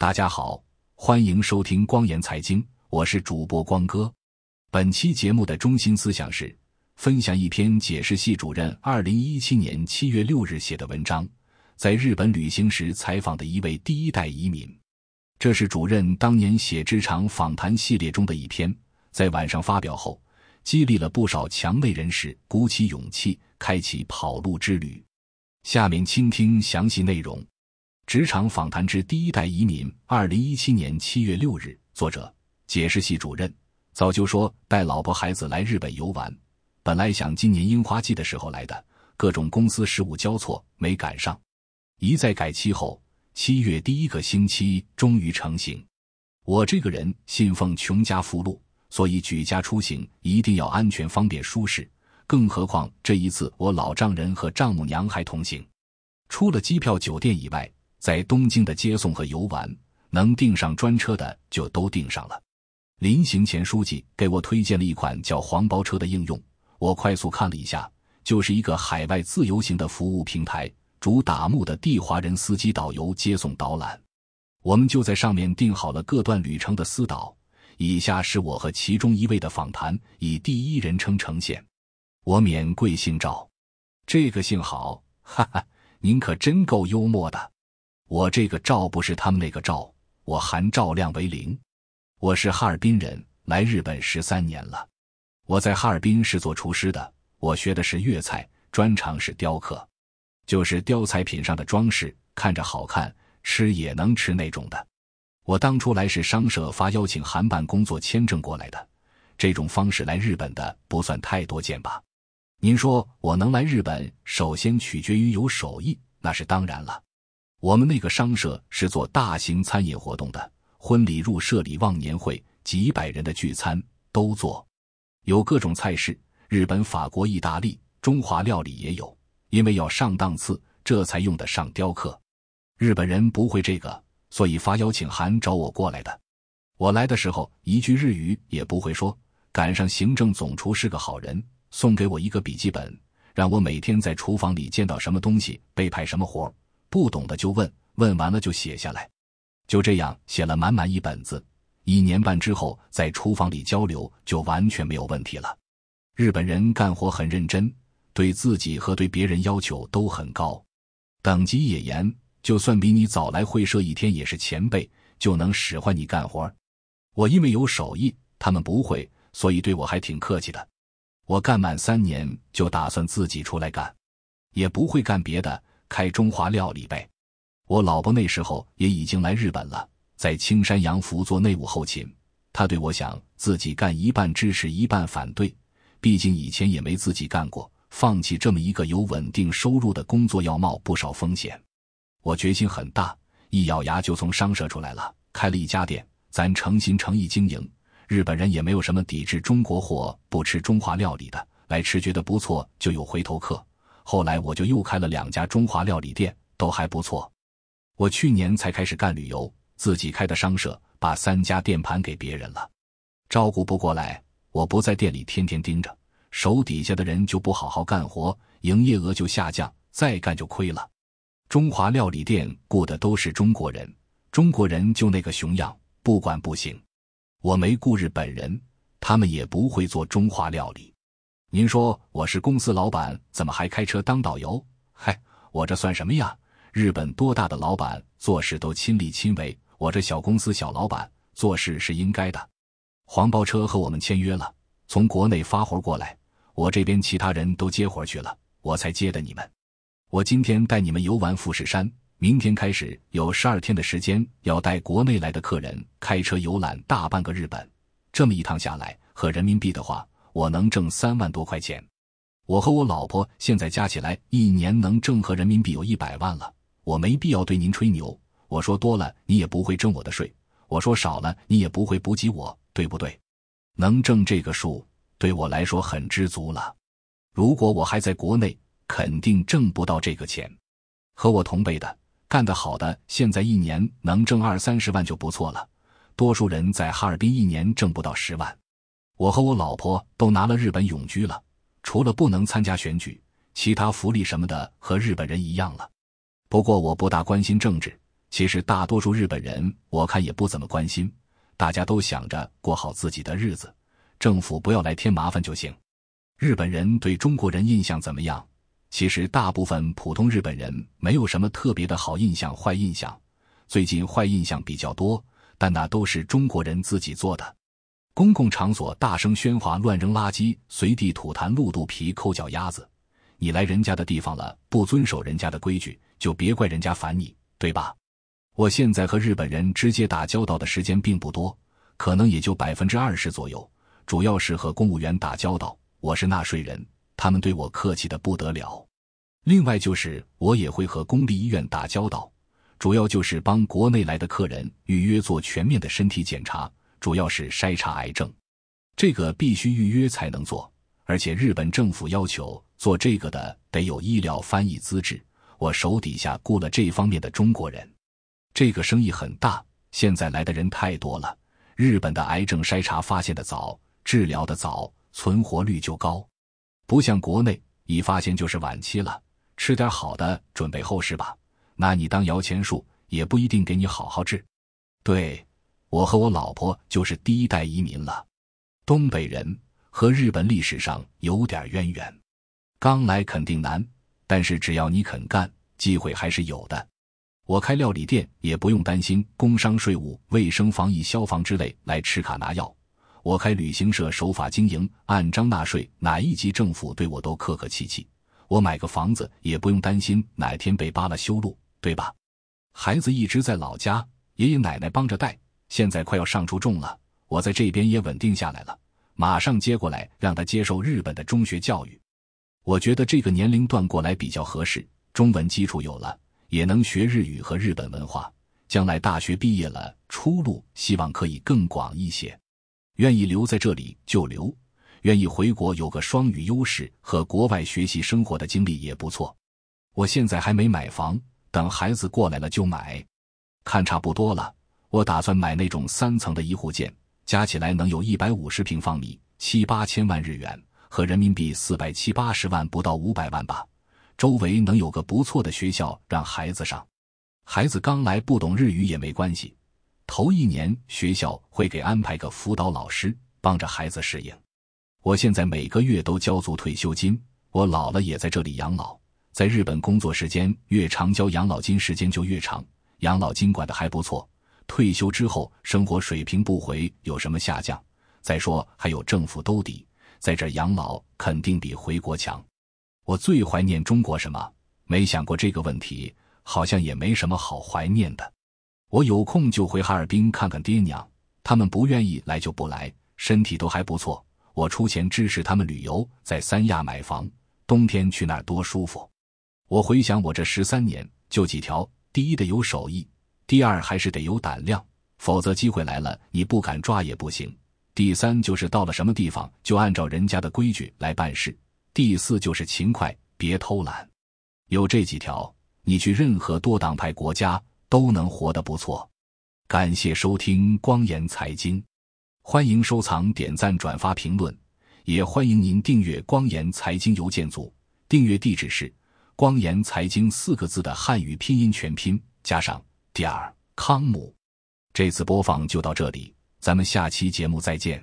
大家好，欢迎收听光言财经，我是主播光哥。本期节目的中心思想是分享一篇解释系主任二零一七年七月六日写的文章，在日本旅行时采访的一位第一代移民。这是主任当年写职场访谈系列中的一篇，在晚上发表后，激励了不少墙内人士鼓起勇气开启跑路之旅。下面倾听详细内容。职场访谈之第一代移民，二零一七年七月六日，作者解释系主任早就说带老婆孩子来日本游玩，本来想今年樱花季的时候来的，各种公司事务交错没赶上，一再改期后，七月第一个星期终于成行。我这个人信奉穷家富路，所以举家出行一定要安全、方便、舒适，更何况这一次我老丈人和丈母娘还同行，除了机票、酒店以外。在东京的接送和游玩，能订上专车的就都订上了。临行前，书记给我推荐了一款叫“黄包车”的应用，我快速看了一下，就是一个海外自由行的服务平台，主打目的地华人司机导游接送导览。我们就在上面订好了各段旅程的私导。以下是我和其中一位的访谈，以第一人称呈现。我免贵姓赵，这个姓好，哈哈，您可真够幽默的。我这个赵不是他们那个赵，我含赵亮为零。我是哈尔滨人，来日本十三年了。我在哈尔滨是做厨师的，我学的是粤菜，专长是雕刻，就是雕彩品上的装饰，看着好看，吃也能吃那种的。我当初来是商社发邀请函办工作签证过来的，这种方式来日本的不算太多见吧？您说我能来日本，首先取决于有手艺，那是当然了。我们那个商社是做大型餐饮活动的，婚礼、入社礼、忘年会，几百人的聚餐都做，有各种菜式，日本、法国、意大利、中华料理也有。因为要上档次，这才用得上雕刻。日本人不会这个，所以发邀请函找我过来的。我来的时候一句日语也不会说，赶上行政总厨是个好人，送给我一个笔记本，让我每天在厨房里见到什么东西被派什么活。不懂的就问，问完了就写下来，就这样写了满满一本子。一年半之后，在厨房里交流就完全没有问题了。日本人干活很认真，对自己和对别人要求都很高，等级也严。就算比你早来会社一天，也是前辈，就能使唤你干活。我因为有手艺，他们不会，所以对我还挺客气的。我干满三年，就打算自己出来干，也不会干别的。开中华料理呗，我老婆那时候也已经来日本了，在青山洋服做内务后勤。她对我想自己干一半支持一半反对，毕竟以前也没自己干过，放弃这么一个有稳定收入的工作要冒不少风险。我决心很大，一咬牙就从商社出来了，开了一家店，咱诚心诚意经营。日本人也没有什么抵制中国货、不吃中华料理的，来吃觉得不错就有回头客。后来我就又开了两家中华料理店，都还不错。我去年才开始干旅游，自己开的商社，把三家店盘给别人了，照顾不过来。我不在店里天天盯着，手底下的人就不好好干活，营业额就下降，再干就亏了。中华料理店雇的都是中国人，中国人就那个熊样，不管不行。我没雇日本人，他们也不会做中华料理。您说我是公司老板，怎么还开车当导游？嗨，我这算什么呀？日本多大的老板做事都亲力亲为，我这小公司小老板做事是应该的。黄包车和我们签约了，从国内发活过来，我这边其他人都接活去了，我才接的你们。我今天带你们游玩富士山，明天开始有十二天的时间要带国内来的客人开车游览大半个日本，这么一趟下来，合人民币的话。我能挣三万多块钱，我和我老婆现在加起来一年能挣合人民币有一百万了。我没必要对您吹牛，我说多了你也不会征我的税，我说少了你也不会补给我，对不对？能挣这个数对我来说很知足了。如果我还在国内，肯定挣不到这个钱。和我同辈的干得好的，现在一年能挣二三十万就不错了，多数人在哈尔滨一年挣不到十万。我和我老婆都拿了日本永居了，除了不能参加选举，其他福利什么的和日本人一样了。不过我不大关心政治，其实大多数日本人，我看也不怎么关心，大家都想着过好自己的日子，政府不要来添麻烦就行。日本人对中国人印象怎么样？其实大部分普通日本人没有什么特别的好印象、坏印象。最近坏印象比较多，但那都是中国人自己做的。公共场所大声喧哗、乱扔垃圾、随地吐痰、露肚皮、抠脚丫子，你来人家的地方了，不遵守人家的规矩，就别怪人家烦你，对吧？我现在和日本人直接打交道的时间并不多，可能也就百分之二十左右，主要是和公务员打交道。我是纳税人，他们对我客气的不得了。另外就是我也会和公立医院打交道，主要就是帮国内来的客人预约做全面的身体检查，主要是筛查癌症，这个必须预约才能做，而且日本政府要求做这个的得有医疗翻译资质。我手底下雇了这方面的中国人，这个生意很大，现在来的人太多了。日本的癌症筛查发现的早，治疗的早。存活率就高，不像国内一发现就是晚期了。吃点好的，准备后事吧。拿你当摇钱树，也不一定给你好好治。对，我和我老婆就是第一代移民了，东北人和日本历史上有点渊源。刚来肯定难，但是只要你肯干，机会还是有的。我开料理店也不用担心工商税务、卫生防疫、消防之类来吃卡拿药。我开旅行社，守法经营，按章纳税，哪一级政府对我都客客气气。我买个房子也不用担心哪天被扒了修路，对吧？孩子一直在老家，爷爷奶奶帮着带，现在快要上初中了，我在这边也稳定下来了，马上接过来让他接受日本的中学教育。我觉得这个年龄段过来比较合适，中文基础有了，也能学日语和日本文化，将来大学毕业了，出路希望可以更广一些。愿意留在这里就留，愿意回国有个双语优势和国外学习生活的经历也不错。我现在还没买房，等孩子过来了就买。看差不多了，我打算买那种三层的一户建，加起来能有一百五十平方米，七八千万日元，和人民币四百七八十万不到五百万吧。周围能有个不错的学校让孩子上，孩子刚来不懂日语也没关系。头一年，学校会给安排个辅导老师，帮着孩子适应。我现在每个月都交足退休金，我老了也在这里养老。在日本工作时间越长，交养老金时间就越长，养老金管的还不错。退休之后，生活水平不回有什么下降？再说还有政府兜底，在这养老肯定比回国强。我最怀念中国什么？没想过这个问题，好像也没什么好怀念的。我有空就回哈尔滨看看爹娘，他们不愿意来就不来，身体都还不错。我出钱支持他们旅游，在三亚买房，冬天去那儿多舒服。我回想我这十三年，就几条：第一得有手艺，第二还是得有胆量，否则机会来了你不敢抓也不行；第三就是到了什么地方就按照人家的规矩来办事；第四就是勤快，别偷懒。有这几条，你去任何多党派国家。都能活得不错。感谢收听光言财经，欢迎收藏、点赞、转发、评论，也欢迎您订阅光言财经邮件组。订阅地址是“光言财经”四个字的汉语拼音全拼加上第二康姆。这次播放就到这里，咱们下期节目再见。